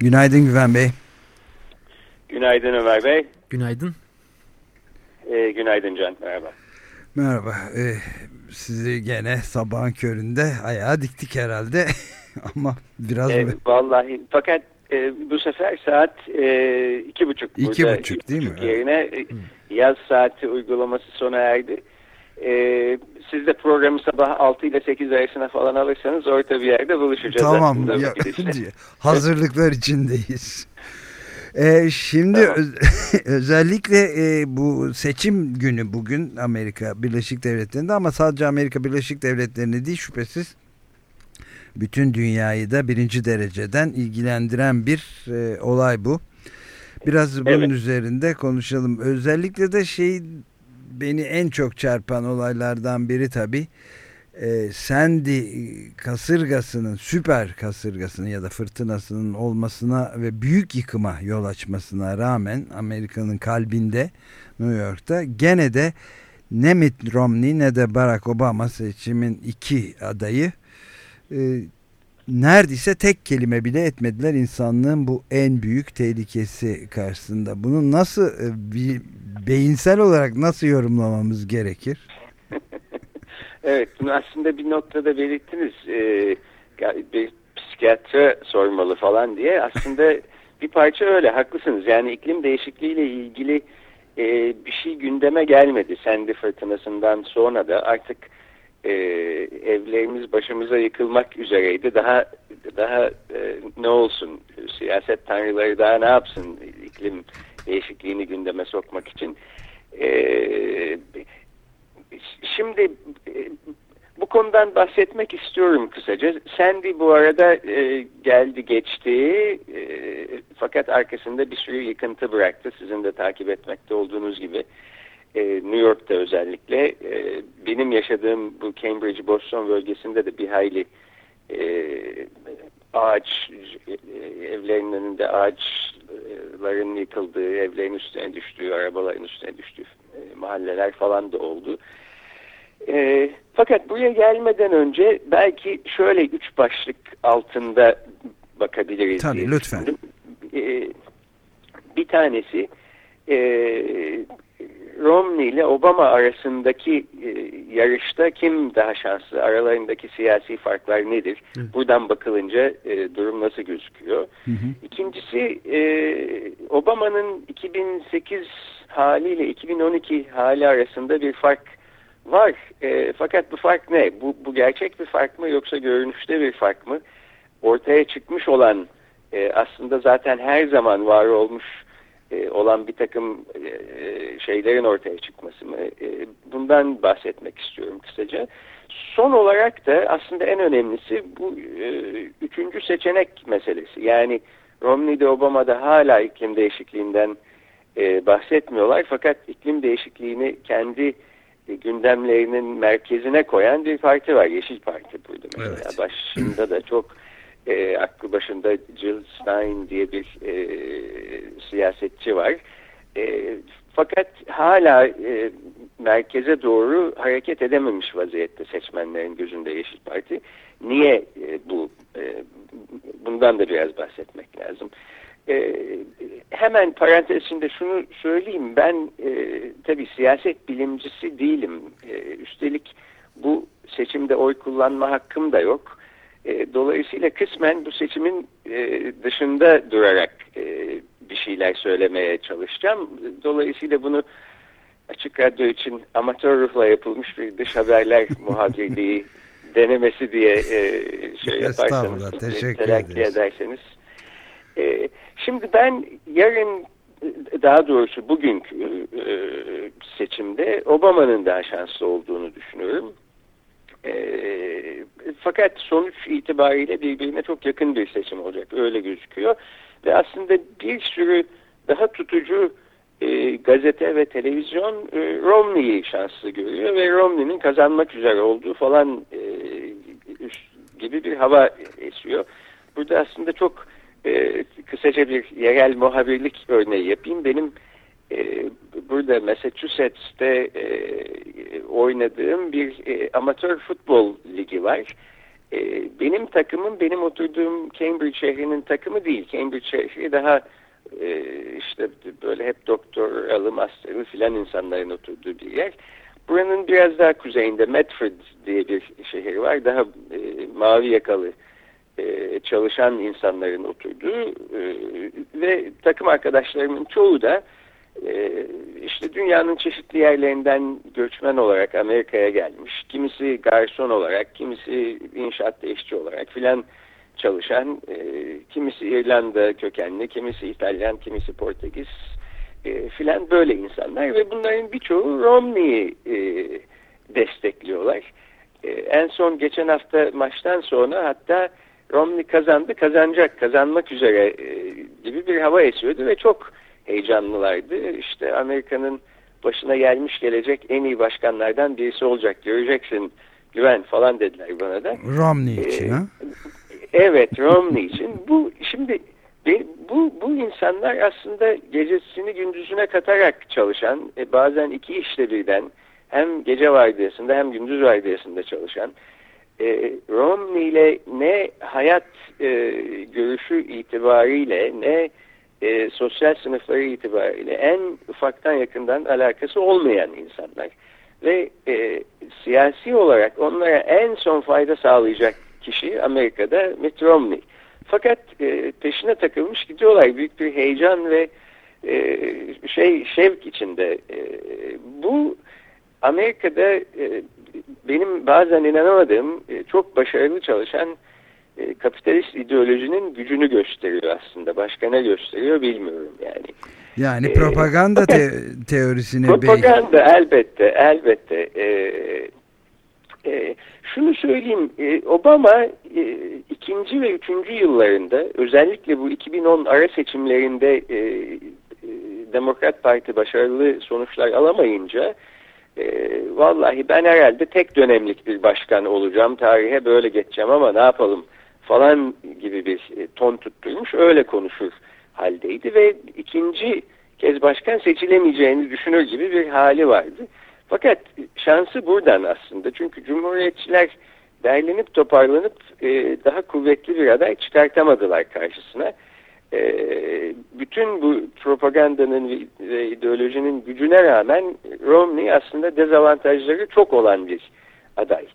Günaydın Güven Bey. Günaydın Ömer Bey. Günaydın. Ee, günaydın Can. Merhaba. Merhaba. Ee, sizi gene sabahın köründe ayağa diktik herhalde. Ama biraz... Ee, vallahi fakat e, bu sefer saat e, iki buçuk. İki burada, buçuk değil buçuk mi? Yerine e, yaz saati uygulaması sona erdi. E, siz de programı sabah 6 ile 8 arasına falan alırsanız orta bir yerde buluşacağız. Tamam. Ya, hazırlıklar içindeyiz. Ee, şimdi Tamam. öz- özellikle e, bu seçim günü bugün Amerika Birleşik Devletleri'nde ama sadece Amerika Birleşik Devletleri'ni değil şüphesiz bütün dünyayı da birinci dereceden ilgilendiren bir e, olay bu. Biraz bunun Evet. üzerinde konuşalım. Özellikle de şey beni en çok çarpan olaylardan biri tabii e, Sandy kasırgasının süper kasırgasının ya da fırtınasının olmasına ve büyük yıkıma yol açmasına rağmen Amerika'nın kalbinde New York'ta gene de ne Mitt Romney ne de Barack Obama seçimin iki adayı e, neredeyse tek kelime bile etmediler insanlığın bu en büyük tehlikesi karşısında. Bunu nasıl e, beyinsel olarak nasıl yorumlamamız gerekir? Evet bunu aslında bir noktada belirttiniz. Ee, bir psikiyatra sormalı falan diye. Aslında bir parça öyle haklısınız. Yani iklim değişikliğiyle ilgili e, bir şey gündeme gelmedi. Sendi fırtınasından sonra da artık e, evlerimiz başımıza yıkılmak üzereydi. Daha daha e, ne olsun siyaset tanrıları daha ne yapsın iklim değişikliğini gündeme sokmak için. E, Şimdi e, bu konudan bahsetmek istiyorum kısaca. Sandy bu arada e, geldi geçti e, fakat arkasında bir sürü yıkıntı bıraktı. Sizin de takip etmekte olduğunuz gibi. New York'ta özellikle benim yaşadığım bu Cambridge Boston bölgesinde de bir hayli ağaç e, evlerin önünde ağaçların yıkıldığı, evlerin üstüne düştüğü, arabaların üstüne düştüğü e, mahalleler falan da oldu. E, fakat buraya gelmeden önce belki şöyle üç başlık altında bakabiliriz Tabii, lütfen. E, bir tanesi e, Romney ile Obama arasındaki e, yarışta kim daha şanslı? Aralarındaki siyasi farklar nedir? Buradan bakılınca e, durum nasıl gözüküyor? Hı hı. İkincisi e, Obama'nın 2008 haliyle 2012 hali arasında bir fark var. E, fakat bu fark ne? Bu, bu gerçek bir fark mı yoksa görünüşte bir fark mı? Ortaya çıkmış olan e, aslında zaten her zaman var olmuş e, olan bir takım e, şeylerin ortaya çıkması mı? E, bundan bahsetmek istiyorum kısaca. Son olarak da aslında en önemlisi bu e, üçüncü seçenek meselesi. Yani Romney'de Obama'da hala iklim değişikliğinden e, bahsetmiyorlar. Fakat iklim değişikliğini kendi e, gündemlerinin merkezine koyan bir parti var. Yeşil Parti burada mesela. Evet. Başında da çok e, aklı başında Jill Stein diye bir e, siyasetçi var. E, fakat hala e, merkeze doğru hareket edememiş vaziyette seçmenlerin gözünde Yeşil Parti. Niye e, bu? E, bundan da biraz bahsetmek lazım. E, hemen parantez içinde şunu söyleyeyim. Ben e, tabii siyaset bilimcisi değilim. E, üstelik bu seçimde oy kullanma hakkım da yok. E, dolayısıyla kısmen bu seçimin e, dışında durarak e, bir şeyler söylemeye çalışacağım. Dolayısıyla bunu Açık Radyo için amatör ruhla yapılmış bir dış haberler muhabirliği denemesi diye e, şey yaparsanız, teşekkür ederseniz. E, şimdi ben yarın daha doğrusu bugünkü e, seçimde Obama'nın daha şanslı olduğunu düşünüyorum. E, fakat sonuç itibariyle birbirine çok yakın bir seçim olacak. Öyle gözüküyor. Ve aslında bir sürü daha tutucu e, gazete ve televizyon e, Romney'i şanslı görüyor ve Romney'nin kazanmak üzere olduğu falan e, gibi bir hava esiyor. Burada aslında çok e, kısaca bir yerel muhabirlik örneği yapayım. Benim e, burada Massachusetts'te e, oynadığım bir e, amatör futbol ligi var. E, benim takımım benim oturduğum Cambridge şehrinin takımı değil. Cambridge şehri daha e, işte böyle hep doktoralı, masterlı filan insanların oturduğu bir yer. Buranın biraz daha kuzeyinde Medford diye bir şehir var. Daha e, mavi yakalı e, çalışan insanların oturduğu e, ve takım arkadaşlarımın çoğu da e, işte dünyanın çeşitli yerlerinden göçmen olarak Amerika'ya gelmiş. Kimisi garson olarak, kimisi inşaat işçi olarak filan çalışan, e, kimisi İrlanda kökenli, kimisi İtalyan, kimisi Portekiz e, filan böyle insanlar ve bunların birçoğu Romney'i e, destekliyorlar. En son geçen hafta maçtan sonra hatta Romney kazandı, kazanacak, kazanmak üzere gibi bir hava esiyordu ve çok heyecanlılardı. İşte Amerika'nın başına gelmiş gelecek en iyi başkanlardan birisi olacak, göreceksin güven falan dediler bana da. Romney için ee, ha? Evet, Romney için. Bu şimdi bu, bu insanlar aslında gecesini gündüzüne katarak çalışan, e, bazen iki işte birden hem gece vardiyasında hem gündüz vardiyasında çalışan, e, Romney ile ne hayat e, görüşü itibariyle ne e, sosyal sınıfları itibariyle en ufaktan yakından alakası olmayan insanlar. Ve e, siyasi olarak onlara en son fayda sağlayacak kişi Amerika'da Mitt Romney. Fakat e, peşine takılmış gidiyorlar büyük bir heyecan ve e, şey şevk içinde. E, bu Amerika'da e, benim bazen inanamadığım e, çok başarılı çalışan e, kapitalist ideolojinin gücünü gösteriyor aslında. Başka ne gösteriyor bilmiyorum yani. Yani e, propaganda te teorisini... Propaganda elbette, elbette. E, e, şunu söyleyeyim, e, Obama e, ikinci ve üçüncü yıllarında özellikle bu 2010 ara seçimlerinde e, e, Demokrat Parti başarılı sonuçlar alamayınca e, vallahi ben herhalde tek dönemlik bir başkan olacağım, tarihe böyle geçeceğim ama ne yapalım falan gibi bir e, ton tutturmuş, öyle konuşur haldeydi ve ikinci kez başkan seçilemeyeceğini düşünür gibi bir hali vardı. Fakat şansı buradan aslında. Çünkü Cumhuriyetçiler derlenip toparlanıp e, daha kuvvetli bir aday çıkartamadılar karşısına. E, bütün bu propagandanın ve ideolojinin gücüne rağmen Romney aslında dezavantajları çok olan bir aday.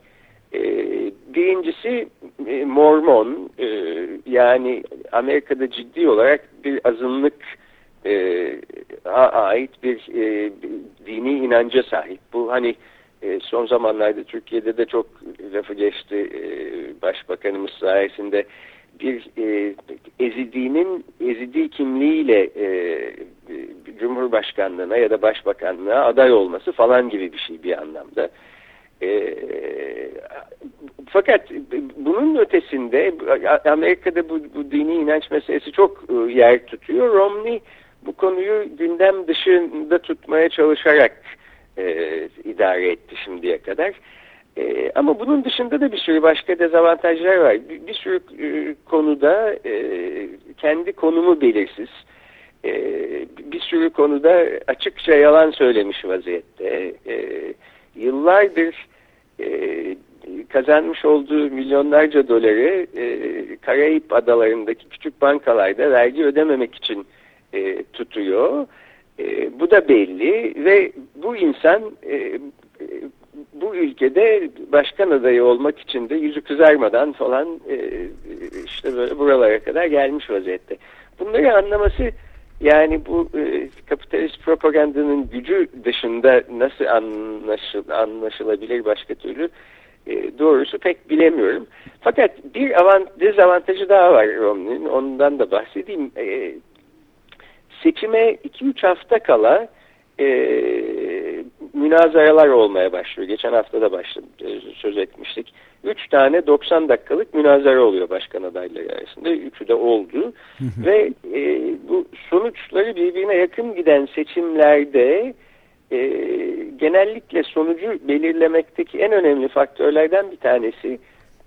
E, birincisi e, Mormon e, yani Amerika'da ciddi olarak bir azınlık e, ait bir dini inanca sahip. Bu hani son zamanlarda Türkiye'de de çok lafı geçti Başbakanımız sayesinde bir e, Ezidi'nin Ezidi kimliğiyle e, Cumhurbaşkanlığına ya da Başbakanlığına aday olması falan gibi bir şey bir anlamda. E, fakat bunun ötesinde Amerika'da bu, bu dini inanç meselesi çok e, yer tutuyor. Romney bu konuyu gündem dışında tutmaya çalışarak e, idare etti şimdiye kadar. E, ama bunun dışında da bir sürü başka dezavantajlar var. Bir, bir sürü e, konuda e, kendi konumu belirsiz. E, bir sürü konuda açıkça yalan söylemiş vaziyette. E, yıllardır e, kazanmış olduğu milyonlarca doları e, Karayip adalarındaki küçük bankalarda vergi ödememek için e, tutuyor. E, bu da belli ve bu insan e, bu ülkede başkan adayı olmak için de yüzü kızarmadan falan e, işte böyle buralara kadar gelmiş vaziyette. Bunları anlaması yani bu e, kapitalist propagandanın gücü dışında nasıl anlaşıl, anlaşılabilir başka türlü e, doğrusu pek bilemiyorum. Fakat bir avant, dezavantajı daha var Romney'nin ondan da bahsedeyim. E, seçime 2-3 hafta kala e, münazaralar olmaya başlıyor. Geçen hafta da başladı, e, söz etmiştik. 3 tane 90 dakikalık münazara oluyor başkan adayları arasında. Üçü de oldu. Ve e, bu sonuçları birbirine yakın giden seçimlerde e, genellikle sonucu belirlemekteki en önemli faktörlerden bir tanesi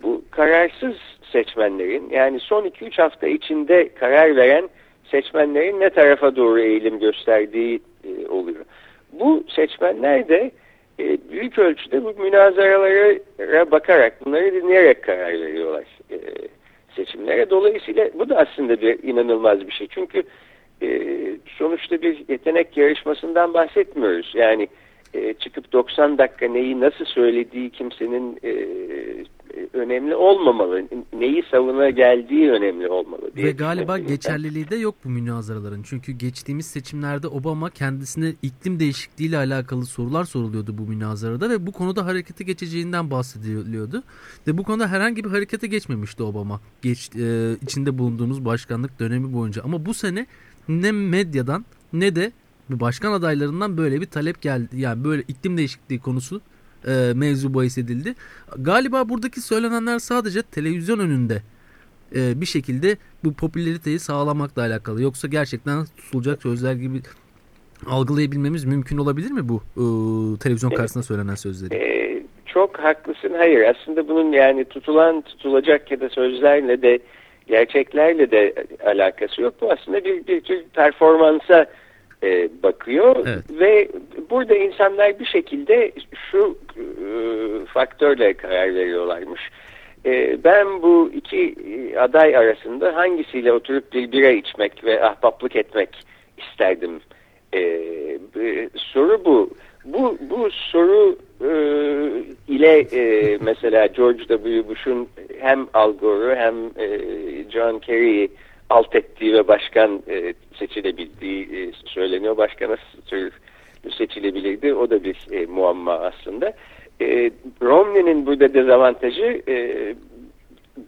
bu kararsız seçmenlerin yani son 2-3 hafta içinde karar veren seçmenlerin ne tarafa doğru eğilim gösterdiği e, oluyor. Bu seçmenler de e, büyük ölçüde bu münazaralara bakarak, bunları dinleyerek karar veriyorlar e, seçimlere. Dolayısıyla bu da aslında bir inanılmaz bir şey. Çünkü e, sonuçta bir yetenek yarışmasından bahsetmiyoruz. Yani e, çıkıp 90 dakika neyi nasıl söylediği kimsenin e, önemli olmamalı. Neyi savuna geldiği önemli olmalı. Diye Ve galiba geçerliliği de yok bu münazaraların. Çünkü geçtiğimiz seçimlerde Obama kendisine iklim değişikliği ile alakalı sorular soruluyordu bu münazarada ve bu konuda harekete geçeceğinden bahsediliyordu. Ve bu konuda herhangi bir harekete geçmemişti Obama. Geç, e, içinde bulunduğumuz başkanlık dönemi boyunca. Ama bu sene ne medyadan ne de başkan adaylarından böyle bir talep geldi. Yani böyle iklim değişikliği konusu e, mevzu bahis edildi. Galiba buradaki söylenenler sadece televizyon önünde e, bir şekilde bu popülariteyi sağlamakla alakalı. Yoksa gerçekten tutulacak sözler gibi algılayabilmemiz mümkün olabilir mi bu e, televizyon karşısında söylenen sözleri? E, çok haklısın. Hayır aslında bunun yani tutulan tutulacak ya da sözlerle de gerçeklerle de alakası yok. Bu aslında bir, bir tür performansa e, bakıyor evet. ve burada insanlar bir şekilde şu e, faktörle karar veriyorlarmış. E, ben bu iki aday arasında hangisiyle oturup bir bira içmek ve ahbaplık etmek isterdim. E, e, soru bu. Bu, bu soru e, ile e, mesela George W. Bush'un hem Al Gore'u hem e, John Kerry'i alt ettiği ve başkan e, seçilebildiği e, söyleniyor. Başka nasıl seçilebilirdi o da bir e, muamma aslında. E, Romney'nin burada dezavantajı e,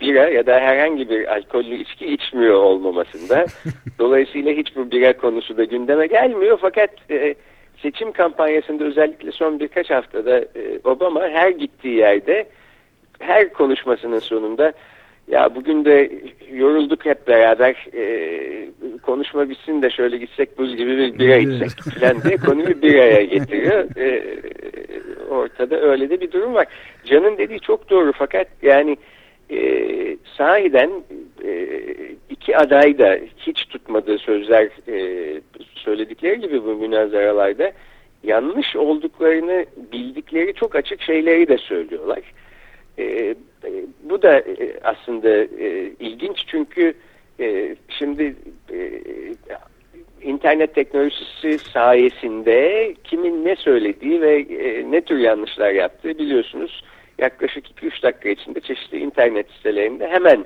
bira ya da herhangi bir alkollü içki içmiyor olmamasında. Dolayısıyla hiç bu bira konusu da gündeme gelmiyor. Fakat e, seçim kampanyasında özellikle son birkaç haftada e, Obama her gittiği yerde her konuşmasının sonunda ya bugün de yorulduk hep beraber e, konuşma bitsin de şöyle gitsek buz gibi bir bira içsek falan diye konuyu biraya getiriyor. E, ortada öyle de bir durum var. Can'ın dediği çok doğru fakat yani e, sahiden e, iki aday da hiç tutmadığı sözler e, söyledikleri gibi bu münazaralarda yanlış olduklarını bildikleri çok açık şeyleri de söylüyorlar. E, e, bu da e, aslında e, ilginç çünkü e, şimdi e, internet teknolojisi sayesinde kimin ne söylediği ve e, ne tür yanlışlar yaptığı biliyorsunuz yaklaşık 2-3 dakika içinde çeşitli internet sitelerinde hemen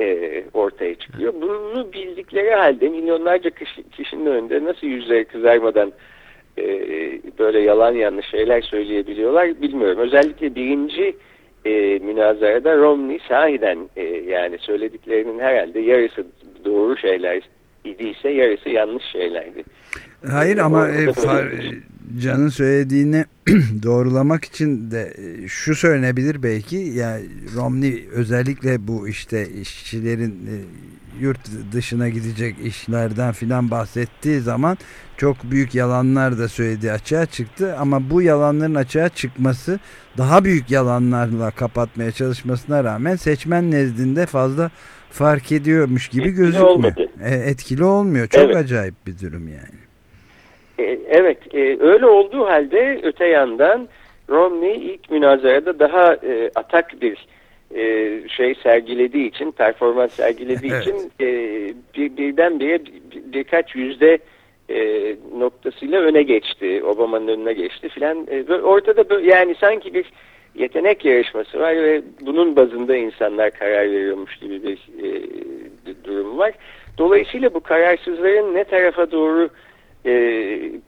e, ortaya çıkıyor. Bunu bildikleri halde milyonlarca kişi, kişinin önünde nasıl yüzleri kızarmadan e, böyle yalan yanlış şeyler söyleyebiliyorlar bilmiyorum. Özellikle birinci e, münazarada Romney sahiden e, yani söylediklerinin herhalde yarısı doğru şeyler idiyse yarısı yanlış şeylerdi. Hayır ama e, far, Can'ın söylediğini doğrulamak için de e, şu söylenebilir belki yani Romney özellikle bu işte işçilerin e, yurt dışına gidecek işlerden filan bahsettiği zaman çok büyük yalanlar da söylediği açığa çıktı ama bu yalanların açığa çıkması daha büyük yalanlarla kapatmaya çalışmasına rağmen seçmen nezdinde fazla fark ediyormuş gibi etkili gözükmüyor. Olmadı. E, etkili olmuyor. Çok evet. acayip bir durum yani. E, evet e, öyle olduğu halde öte yandan Romney ilk münazarada daha e, atak bir e, şey sergilediği için, performans sergilediği evet. için e, bir, birdenbire bir, birkaç yüzde e, noktasıyla öne geçti. Obama'nın önüne geçti filan. E, ortada yani sanki bir yetenek yarışması var ve bunun bazında insanlar karar veriyormuş gibi bir e, durum var. Dolayısıyla bu kararsızların ne tarafa doğru e,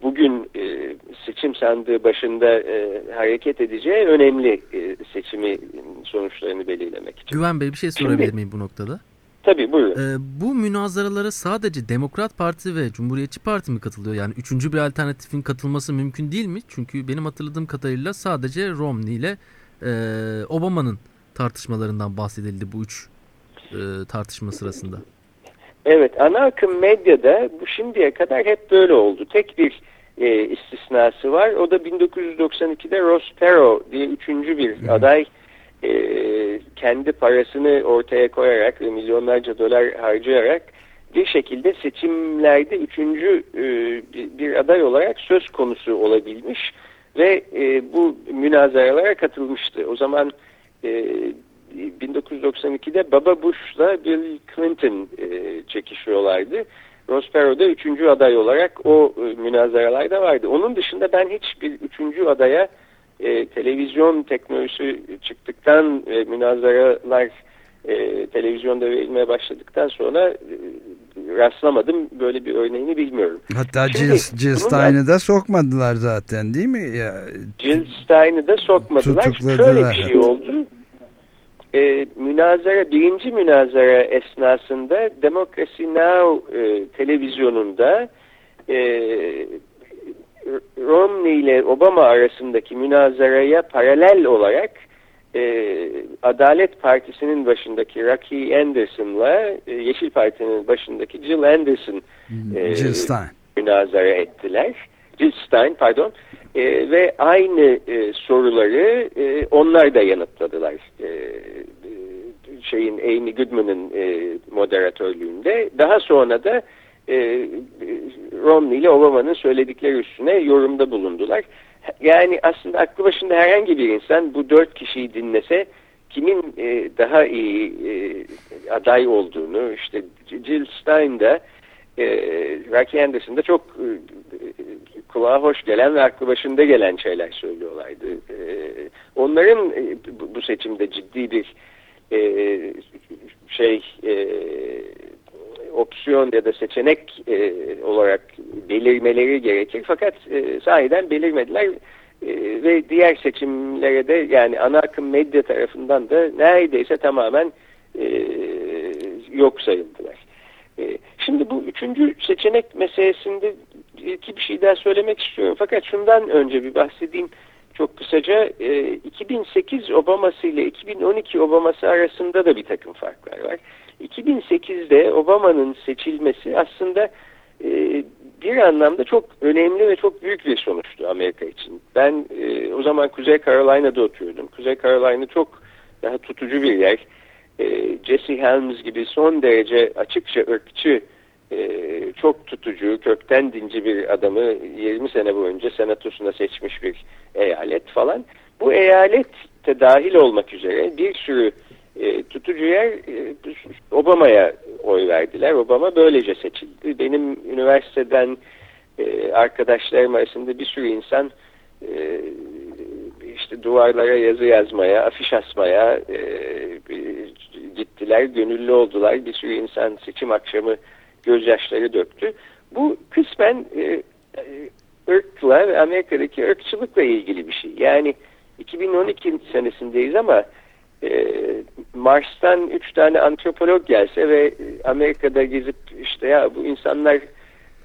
bugün e, seçim sandığı başında e, hareket edeceği önemli e, seçimi sonuçlarını belirlemek için. Güven Bey bir şey sorabilir Şimdi, miyim bu noktada? Tabii buyurun. Ee, bu münazaralara sadece Demokrat Parti ve Cumhuriyetçi Parti mi katılıyor? Yani üçüncü bir alternatifin katılması mümkün değil mi? Çünkü benim hatırladığım kadarıyla sadece Romney ile e, Obama'nın tartışmalarından bahsedildi bu üç e, tartışma sırasında. Evet, ana akım medyada bu şimdiye kadar hep böyle oldu. Tek bir e, istisnası var. O da 1992'de Ross Perot diye üçüncü bir Hı. aday e, kendi parasını ortaya koyarak ve milyonlarca dolar harcayarak bir şekilde seçimlerde üçüncü e, bir aday olarak söz konusu olabilmiş ve e, bu münazaralara katılmıştı. O zaman e, 1992'de Baba Bush'la Bill Clinton e, çekişiyorlardı. Ross Perot da üçüncü aday olarak o e, münazaralarda vardı. Onun dışında ben hiçbir üçüncü adaya e, televizyon teknolojisi çıktıktan e, münazaralar e, televizyonda verilmeye başladıktan sonra e, rastlamadım. Böyle bir örneğini bilmiyorum. Hatta Şimdi, Jill, Jill Stein'ı da sokmadılar zaten değil mi? Ya, Jill Stein'ı da sokmadılar. Şöyle bir şey oldu. E, münazara, birinci münazara esnasında Democracy Now! E, televizyonunda e, Romney ile Obama arasındaki münazaraya paralel olarak e, Adalet Partisi'nin başındaki Rocky Anderson'la e, Yeşil Parti'nin başındaki Jill Anderson hmm, e, Jill Stein. münazara ettiler. Jill Stein pardon. E, ve aynı e, soruları e, onlar da yanıtladılar. E, şeyin Amy Goodman'ın e, moderatörlüğünde. Daha sonra da e, Romney ile Obama'nın söyledikleri üstüne yorumda bulundular. Yani aslında aklı başında herhangi bir insan bu dört kişiyi dinlese kimin e, daha iyi e, aday olduğunu işte Jill Stein'da e, Rocky Anderson'da çok e, kulağa hoş gelen ve aklı başında gelen şeyler söylüyorlardı. E, onların e, bu seçimde ciddi bir e, şey e, opsiyon ya da seçenek e, olarak belirmeleri gerekir. Fakat e, sahiden belirmediler e, ve diğer seçimlere de yani ana akım medya tarafından da neredeyse tamamen e, yok sayıldılar. E, şimdi bu üçüncü seçenek meselesinde iki bir şey daha söylemek istiyorum. Fakat şundan önce bir bahsedeyim çok kısaca. E, 2008 Obama'sı ile 2012 Obama'sı arasında da bir takım farklar var. 2008'de Obama'nın seçilmesi aslında e, bir anlamda çok önemli ve çok büyük bir sonuçtu Amerika için. Ben e, o zaman Kuzey Carolina'da oturuyordum. Kuzey Carolina çok daha tutucu bir yer. E, Jesse Helms gibi son derece açıkça ırkçı, e, çok tutucu, kökten dinci bir adamı 20 sene boyunca senatosuna seçmiş bir eyalet falan. Bu eyalet de dahil olmak üzere bir sürü e, tutucu yer e, Obama'ya oy verdiler. Obama böylece seçildi. Benim üniversiteden e, arkadaşlarım arasında bir sürü insan işte duvarlara yazı yazmaya, afiş asmaya gittiler, gönüllü oldular. Bir sürü insan seçim akşamı gözyaşları döktü. Bu kısmen e, e ırkla ve Amerika'daki ırkçılıkla ilgili bir şey. Yani 2012 senesindeyiz ama e, Mars'tan üç tane antropolog gelse ve Amerika'da gezip işte ya bu insanlar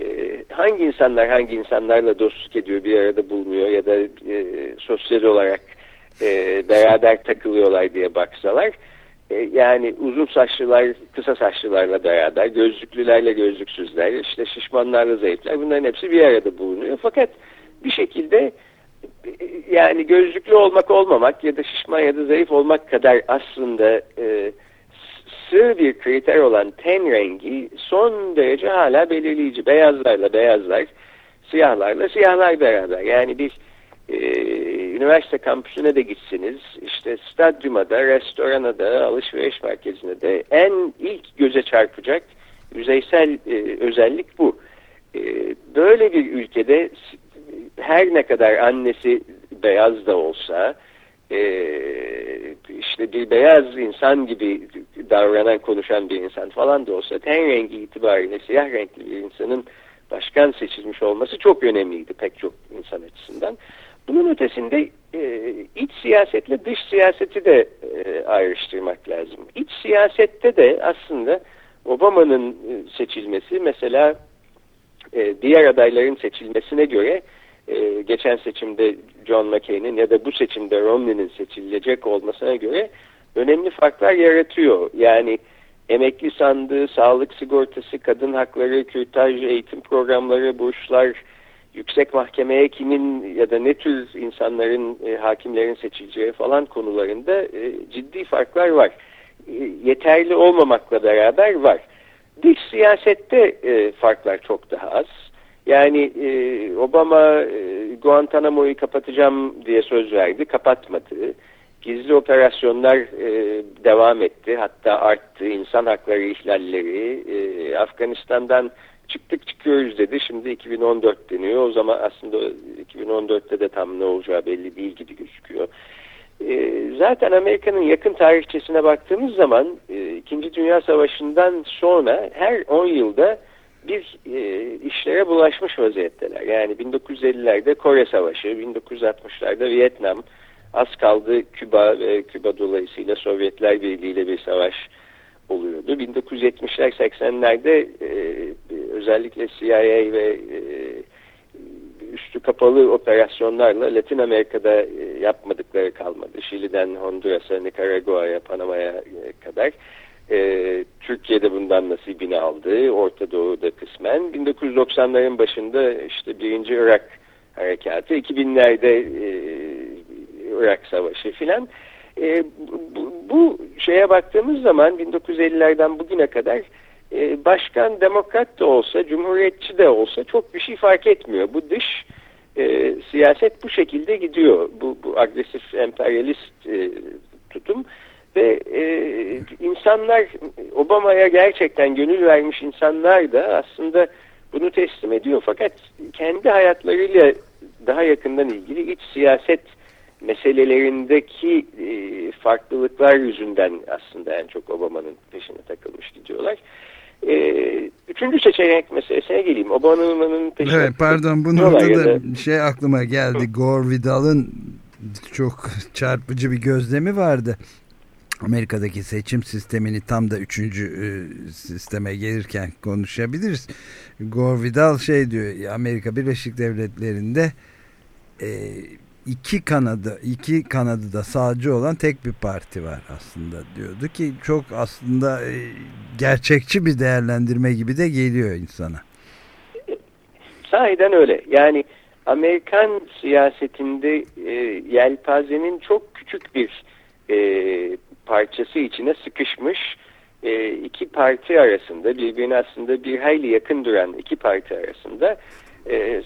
e, hangi insanlar hangi insanlarla dostluk ediyor bir arada bulunuyor ya da e, sosyal olarak e, beraber takılıyorlar diye baksalar e, yani uzun saçlılar kısa saçlılarla beraber gözlüklülerle gözlüksüzler işte şişmanlarla zayıflar bunların hepsi bir arada bulunuyor fakat bir şekilde yani gözlüklü olmak olmamak ya da şişman ya da zayıf olmak kadar aslında e, sığ bir kriter olan ten rengi son derece hala belirleyici. Beyazlarla beyazlar, siyahlarla siyahlar beraber. Yani bir e, üniversite kampüsüne de gitsiniz, işte stadyuma da, restorana da, alışveriş merkezine de en ilk göze çarpacak yüzeysel e, özellik bu. E, böyle bir ülkede her ne kadar annesi beyaz da olsa e, işte bir beyaz insan gibi davranan konuşan bir insan falan da olsa ten rengi itibariyle siyah renkli bir insanın başkan seçilmiş olması çok önemliydi pek çok insan açısından. Bunun ötesinde e, iç siyasetle dış siyaseti de e, ayrıştırmak lazım. İç siyasette de aslında Obama'nın e, seçilmesi mesela e, diğer adayların seçilmesine göre e, geçen seçimde John McCain'in ya da bu seçimde Romney'nin seçilecek olmasına göre önemli farklar yaratıyor. Yani emekli sandığı, sağlık sigortası, kadın hakları, kürtaj, eğitim programları, burslar, yüksek mahkemeye kimin ya da ne tür insanların, e, hakimlerin seçileceği falan konularında e, ciddi farklar var. E, yeterli olmamakla beraber var. Dış siyasette e, farklar çok daha az. Yani e, Obama e, Guantanamo'yu kapatacağım diye söz verdi, kapatmadı. Gizli operasyonlar e, devam etti, hatta arttı. İnsan hakları ihlalleri, e, Afganistan'dan çıktık çıkıyoruz dedi. Şimdi 2014 deniyor. O zaman aslında 2014'te de tam ne olacağı belli değil gibi gözüküyor. E, zaten Amerika'nın yakın tarihçesine baktığımız zaman e, İkinci Dünya Savaşı'ndan sonra her 10 yılda bir e, işlere bulaşmış vaziyetteler. Yani 1950'lerde Kore Savaşı, 1960'larda Vietnam, az kaldı Küba ve Küba dolayısıyla Sovyetler Birliği ile bir savaş oluyordu. 1970'ler 80'lerde e, özellikle CIA ve e, üstü kapalı operasyonlarla Latin Amerika'da e, yapmadıkları kalmadı. Şili'den Honduras'a, Nikaragua'ya, Panama'ya e, kadar. E, Türkiye'de bundan nasibini aldı. Orta Doğu'da kısmen. 1990'ların başında işte birinci Irak harekatı, 2000'lerde e, Irak Savaşı filan. E, bu, bu şeye baktığımız zaman 1950'lerden bugüne kadar e, başkan demokrat da olsa, cumhuriyetçi de olsa çok bir şey fark etmiyor. Bu dış e, siyaset bu şekilde gidiyor. Bu, bu agresif emperyalist e, tutum ve e, insanlar Obama'ya gerçekten gönül vermiş insanlar da aslında bunu teslim ediyor. Fakat kendi hayatlarıyla daha yakından ilgili iç siyaset meselelerindeki e, farklılıklar yüzünden aslında en çok Obama'nın peşine takılmış gidiyorlar. E, üçüncü seçenek meselesine geleyim. Obama'nın peşine Evet pardon bu noktada da... şey aklıma geldi. Gore Vidal'ın çok çarpıcı bir gözlemi vardı. Amerika'daki seçim sistemini tam da üçüncü e, sisteme gelirken konuşabiliriz. Gore Vidal şey diyor Amerika Birleşik Devletleri'nde e, iki kanadı iki kanadı da sağcı olan tek bir parti var aslında diyordu ki çok aslında e, gerçekçi bir değerlendirme gibi de geliyor insana. Sahiden öyle. Yani Amerikan siyasetinde e, yelpazenin çok küçük bir e, parçası içine sıkışmış e, iki parti arasında birbirine aslında bir hayli yakın duran iki parti arasında e,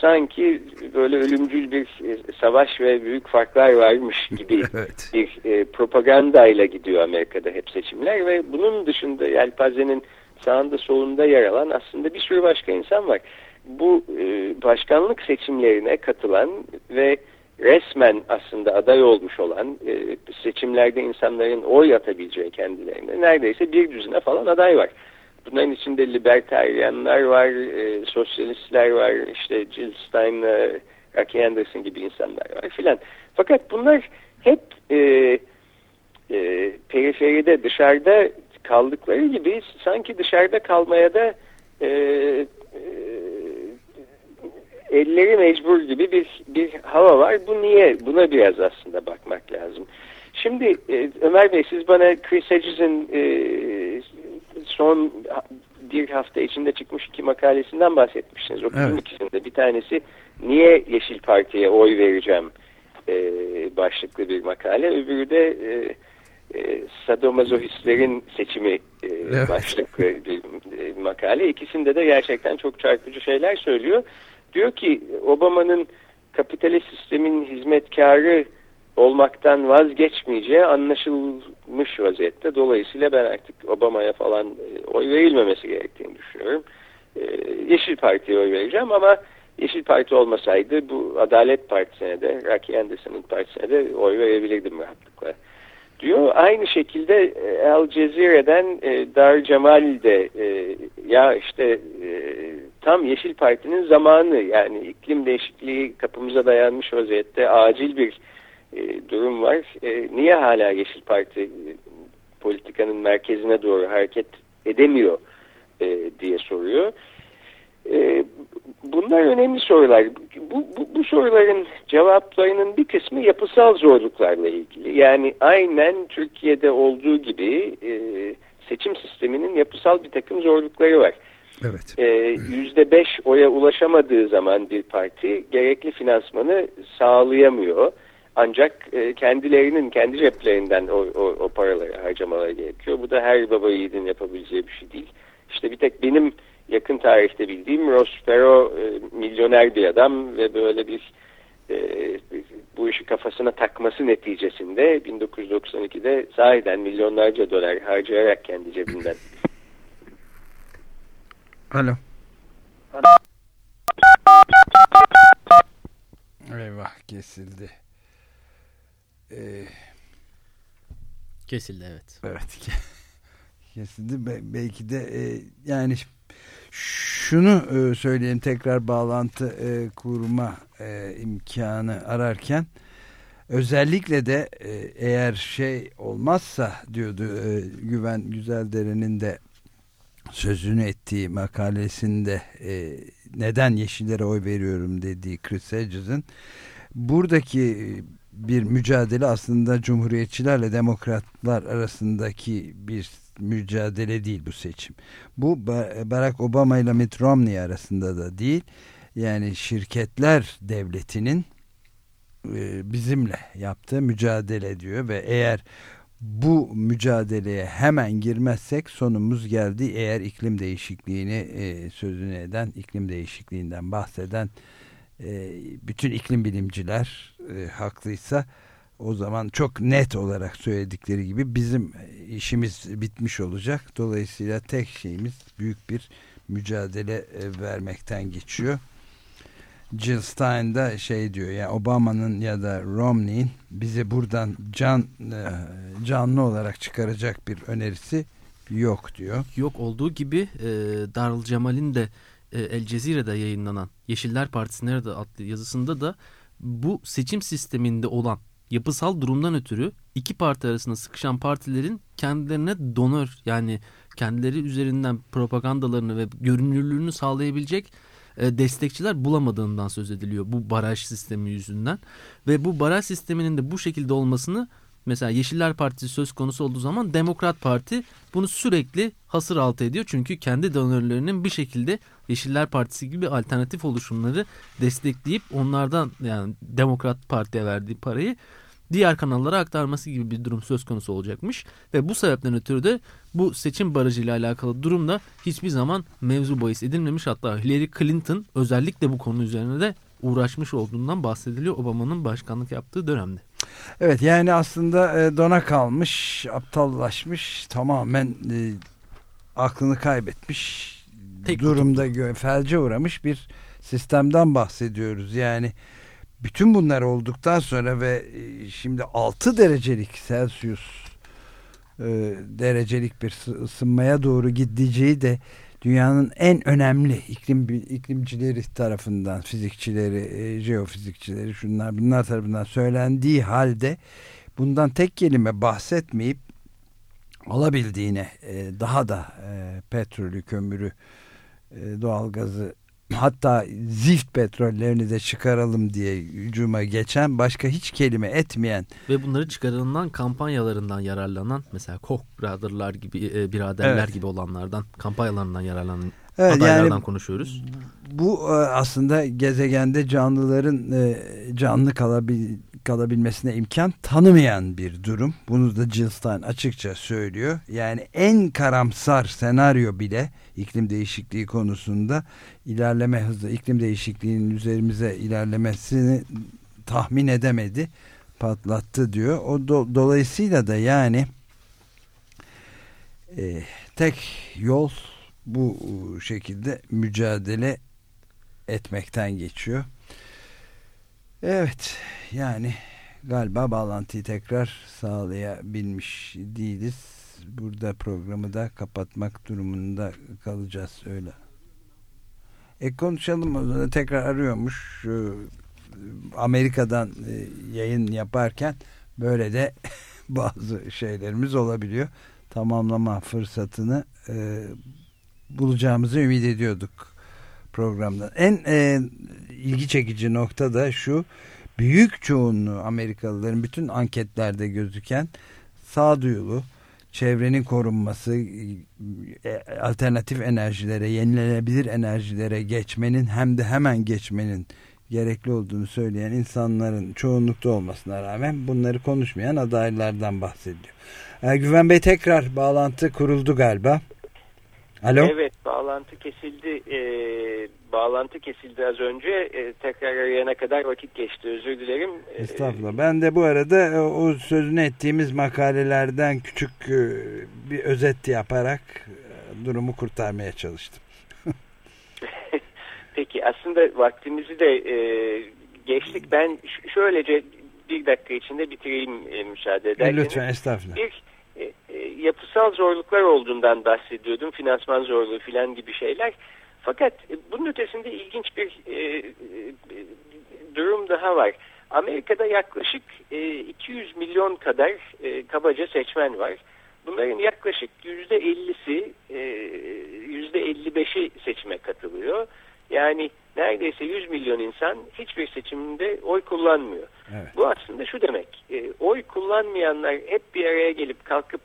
sanki böyle ölümcül bir e, savaş ve büyük farklar varmış gibi evet. bir e, propagandayla gidiyor Amerika'da hep seçimler ve bunun dışında yelpazenin sağında solunda yer alan aslında bir sürü başka insan var. Bu e, başkanlık seçimlerine katılan ve resmen aslında aday olmuş olan e, seçimlerde insanların oy atabileceği kendilerine neredeyse bir düzine falan aday var. Bunların içinde libertaryenler var, e, sosyalistler var, işte Jill Stein, e, Rocky Anderson gibi insanlar var filan. Fakat bunlar hep e, e, periferide, dışarıda kaldıkları gibi sanki dışarıda kalmaya da e, e, elleri mecbur gibi bir bir hava var. Bu niye? Buna biraz aslında bakmak lazım. Şimdi e, Ömer Bey siz bana Chris Hedges'in e, son bir hafta içinde çıkmış iki makalesinden bahsetmişsiniz. O evet. ikisinde bir tanesi niye Yeşil Parti'ye oy vereceğim e, başlıklı bir makale. Öbürü de e, e, sadomazohistlerin seçimi e, evet. başlıklı bir e, makale. İkisinde de gerçekten çok çarpıcı şeyler söylüyor. Diyor ki Obama'nın kapitalist sistemin hizmetkarı olmaktan vazgeçmeyeceği anlaşılmış vaziyette. Dolayısıyla ben artık Obama'ya falan e, oy verilmemesi gerektiğini düşünüyorum. E, Yeşil Parti'ye oy vereceğim ama Yeşil Parti olmasaydı bu Adalet Partisi'ne de Rocky Anderson'ın partisine de oy verebilirdim rahatlıkla diyor. Aynı şekilde e, Al Cezire'den Dar Cemal de ya işte tam Yeşil Parti'nin zamanı. Yani iklim değişikliği kapımıza dayanmış vaziyette acil bir e, durum var. E, niye hala Yeşil Parti e, politikanın merkezine doğru hareket edemiyor e, diye soruyor. E, bunlar önemli sorular. Bu, bu, bu soruların cevaplarının bir kısmı yapısal zorluklarla ilgili. Yani aynen Türkiye'de olduğu gibi e, seçim sisteminin yapısal bir takım zorlukları var. Evet. Yüzde beş oya ulaşamadığı zaman bir parti gerekli finansmanı sağlayamıyor. Ancak e, kendilerinin kendi ceplerinden o, o, o paraları harcamaları gerekiyor. Bu da her baba yiğidin yapabileceği bir şey değil. İşte bir tek benim yakın tarihte bildiğim Ross Perot e, milyoner bir adam ve böyle bir e, bu işi kafasına takması neticesinde 1992'de sahiden milyonlarca dolar harcayarak kendi cebinden. Alo. Eyvah kesildi. Ee, Kesildi evet. evet kesildi. Be belki de e, yani şunu e, söyleyeyim tekrar bağlantı e, kurma e, imkanı ararken özellikle de e, eğer şey olmazsa diyordu e, Güven Güzeldere'nin de sözünü ettiği makalesinde e, neden yeşillere oy veriyorum dediği Chris Hedges'in buradaki bir mücadele aslında cumhuriyetçilerle demokratlar arasındaki bir mücadele değil bu seçim. Bu Barack Obama ile Mitt Romney arasında da değil. Yani şirketler devletinin e, bizimle yaptığı mücadele diyor ve eğer bu mücadeleye hemen girmezsek sonumuz geldi. Eğer iklim değişikliğini e, sözünü eden, iklim değişikliğinden bahseden e, bütün iklim bilimciler e, haklıysa o zaman çok net olarak söyledikleri gibi bizim işimiz bitmiş olacak. Dolayısıyla tek şeyimiz büyük bir mücadele e, vermekten geçiyor. Jill Stein da şey diyor yani Obama'nın ya da Romney'in bizi buradan can e, canlı olarak çıkaracak bir önerisi yok diyor. Yok olduğu gibi e, Cemal'in de e, El Cezire'de yayınlanan Yeşiller Partisi nerede adlı yazısında da bu seçim sisteminde olan yapısal durumdan ötürü iki parti arasında sıkışan partilerin kendilerine donör yani kendileri üzerinden propagandalarını ve görünürlüğünü sağlayabilecek e, destekçiler bulamadığından söz ediliyor bu baraj sistemi yüzünden. Ve bu baraj sisteminin de bu şekilde olmasını mesela Yeşiller Partisi söz konusu olduğu zaman Demokrat Parti bunu sürekli hasır altı ediyor. Çünkü kendi donörlerinin bir şekilde Yeşiller Partisi gibi alternatif oluşumları destekleyip onlardan yani Demokrat Parti'ye verdiği parayı diğer kanallara aktarması gibi bir durum söz konusu olacakmış. Ve bu sebepten ötürü de bu seçim barajıyla alakalı durumda hiçbir zaman mevzu bahis edilmemiş. Hatta Hillary Clinton özellikle bu konu üzerine de uğraşmış olduğundan bahsediliyor Obama'nın başkanlık yaptığı dönemde. Evet yani aslında e, dona kalmış, aptallaşmış, tamamen e, aklını kaybetmiş Tek durumda kutup. felce uğramış bir sistemden bahsediyoruz. Yani bütün bunlar olduktan sonra ve e, şimdi 6 derecelik Celsius e, derecelik bir ısınmaya doğru gideceği de dünyanın en önemli iklim iklimcileri tarafından fizikçileri, e, jeofizikçileri şunlar bunlar tarafından söylendiği halde bundan tek kelime bahsetmeyip alabildiğine e, daha da e, petrolü, kömürü, e, doğalgazı hatta zift petrollerini de çıkaralım diye hücuma geçen başka hiç kelime etmeyen ve bunları çıkarılan kampanyalarından yararlanan mesela Koch Brother'lar gibi e, biraderler evet. gibi olanlardan kampanyalarından yararlanan evet, adaylardan yani, konuşuyoruz. Bu e, aslında gezegende canlıların e, canlı kalabil kalabilmesine imkan tanımayan bir durum. Bunu da Jill Stein açıkça söylüyor. Yani en karamsar senaryo bile iklim değişikliği konusunda ilerleme hızı, iklim değişikliğinin üzerimize ilerlemesini tahmin edemedi. Patlattı diyor. O do, dolayısıyla da yani e, tek yol bu şekilde mücadele etmekten geçiyor. Evet yani galiba bağlantıyı tekrar sağlayabilmiş değiliz. Burada programı da kapatmak durumunda kalacağız öyle. E konuşalım tekrar arıyormuş Amerika'dan e, yayın yaparken böyle de bazı şeylerimiz olabiliyor. Tamamlama fırsatını e, bulacağımızı ümit ediyorduk programda. En e, ilgi çekici nokta da şu büyük çoğunluğu Amerikalıların bütün anketlerde gözüken sağduyulu, çevrenin korunması, e, alternatif enerjilere, yenilenebilir enerjilere geçmenin hem de hemen geçmenin gerekli olduğunu söyleyen insanların çoğunlukta olmasına rağmen bunları konuşmayan adaylardan bahsediyor. E, Güven Bey tekrar bağlantı kuruldu galiba. Alo? Evet bağlantı kesildi. Ee, bağlantı kesildi az önce. Ee, tekrar arayana kadar vakit geçti. Özür dilerim. Ee, Estağfurullah. Ben de bu arada e, o sözünü ettiğimiz makalelerden küçük e, bir özet yaparak e, durumu kurtarmaya çalıştım. Peki aslında vaktimizi de e, geçtik. Ben şöylece bir dakika içinde bitireyim e, müsaade ederseniz. Lütfen estağfurullah. Bir e, e, yapısal zorluklar olduğundan bahsediyordum. Finansman zorluğu filan gibi şeyler. Fakat e, bunun ötesinde ilginç bir durum daha var. Amerika'da yaklaşık e, 200 milyon kadar kabaca seçmen var. Bunların yaklaşık yüzde 50'si, e, yüzde 55'i seçime katılıyor. Yani neredeyse 100 milyon insan hiçbir seçimde oy kullanmıyor. Evet. Bu aslında şu demek. E, oy kullanmayanlar hep bir araya gelip kalkıp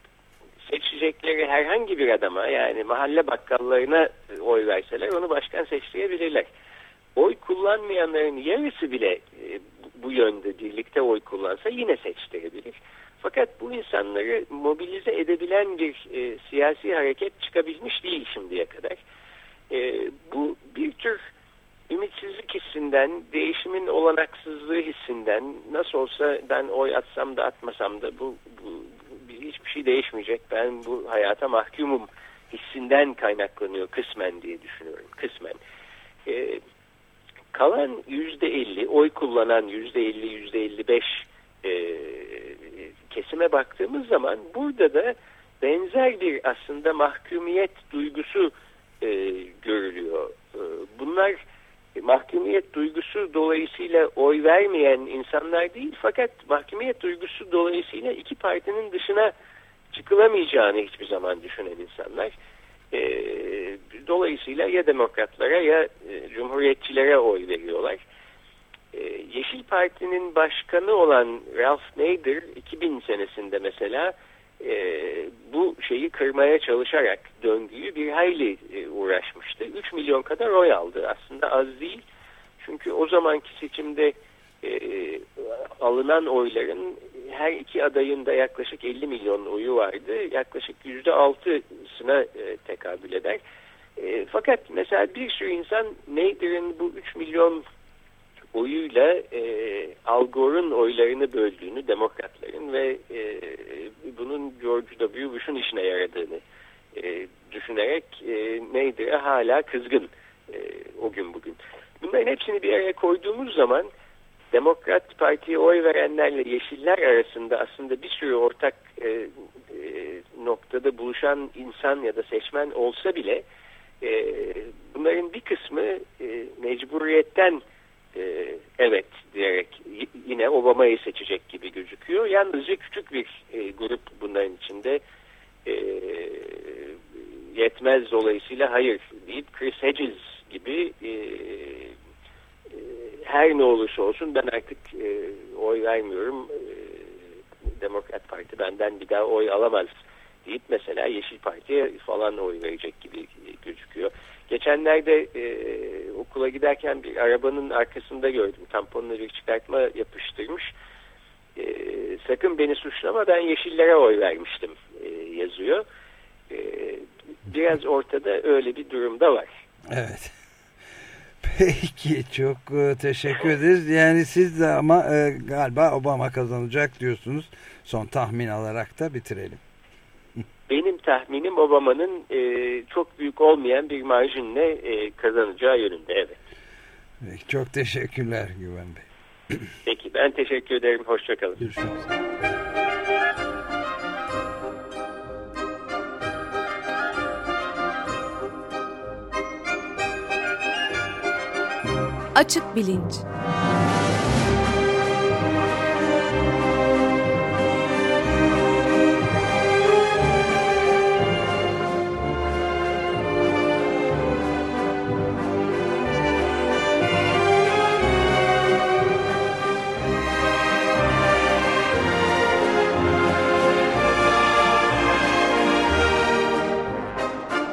seçecekleri herhangi bir adama yani mahalle bakkallarına oy verseler onu başkan seçtirebilirler. Oy kullanmayanların yarısı bile e, bu yönde birlikte oy kullansa yine seçtirebilir. Fakat bu insanları mobilize edebilen bir e, siyasi hareket çıkabilmiş değil şimdiye kadar. E, bu bir tür ümitsizlik hissinden, değişimin olanaksızlığı hissinden nasıl olsa ben oy atsam da atmasam da bu, bu, bu hiçbir şey değişmeyecek. Ben bu hayata mahkumum hissinden kaynaklanıyor kısmen diye düşünüyorum. Kısmen. Ee, kalan yüzde elli, oy kullanan yüzde elli, yüzde elli beş e, kesime baktığımız zaman burada da benzer bir aslında mahkumiyet duygusu e, görülüyor. E, bunlar mahkumiyet duygusu dolayısıyla oy vermeyen insanlar değil fakat mahkumiyet duygusu dolayısıyla iki partinin dışına çıkılamayacağını hiçbir zaman düşünen insanlar. E, dolayısıyla ya demokratlara ya e, cumhuriyetçilere oy veriyorlar. E, Yeşil Parti'nin başkanı olan Ralph Nader 2000 senesinde mesela e, bu şeyi kırmaya çalışarak döngüyü bir hayli e, uğraşmıştı. 3 milyon kadar oy aldı. Aslında az değil. Çünkü o zamanki seçimde e, alınan oyların her iki adayın da yaklaşık 50 milyon oyu vardı. Yaklaşık %6'sına e, tekabül eder. E, fakat mesela bir sürü insan Nader'in bu 3 milyon oyuyla e, Al Gore'un oylarını böldüğünü demokratların ve e, bunun George W. Bush'un işine yaradığını e, düşünerek e, Nader'e hala kızgın e, o gün bugün. Bunların hepsini bir araya koyduğumuz zaman Demokrat Parti'ye oy verenlerle Yeşiller arasında aslında bir sürü ortak e, e, noktada buluşan insan ya da seçmen olsa bile e, bunların bir kısmı e, mecburiyetten e, evet diyerek yine Obama'yı seçecek gibi gözüküyor. Yalnızca küçük bir e, grup bunların içinde e, yetmez dolayısıyla hayır deyip Chris Hedges gibi her ne olursa olsun ben artık e, oy vermiyorum. Demokrat Parti benden bir daha oy alamaz deyip mesela Yeşil Parti'ye falan oy verecek gibi gözüküyor. Geçenlerde e, okula giderken bir arabanın arkasında gördüm. Tamponla bir çıkartma yapıştırmış. E, sakın beni suçlama ben yeşillere oy vermiştim e, yazıyor. E, biraz ortada öyle bir durumda var. Evet. Peki çok e, teşekkür ederiz. Yani siz de ama e, galiba Obama kazanacak diyorsunuz. Son tahmin alarak da bitirelim. Benim tahminim Obama'nın e, çok büyük olmayan bir marjinle e, kazanacağı yönünde. Evet. Çok teşekkürler Güven Bey. Peki ben teşekkür ederim. Hoşçakalın. Görüşürüz. Açık Bilinç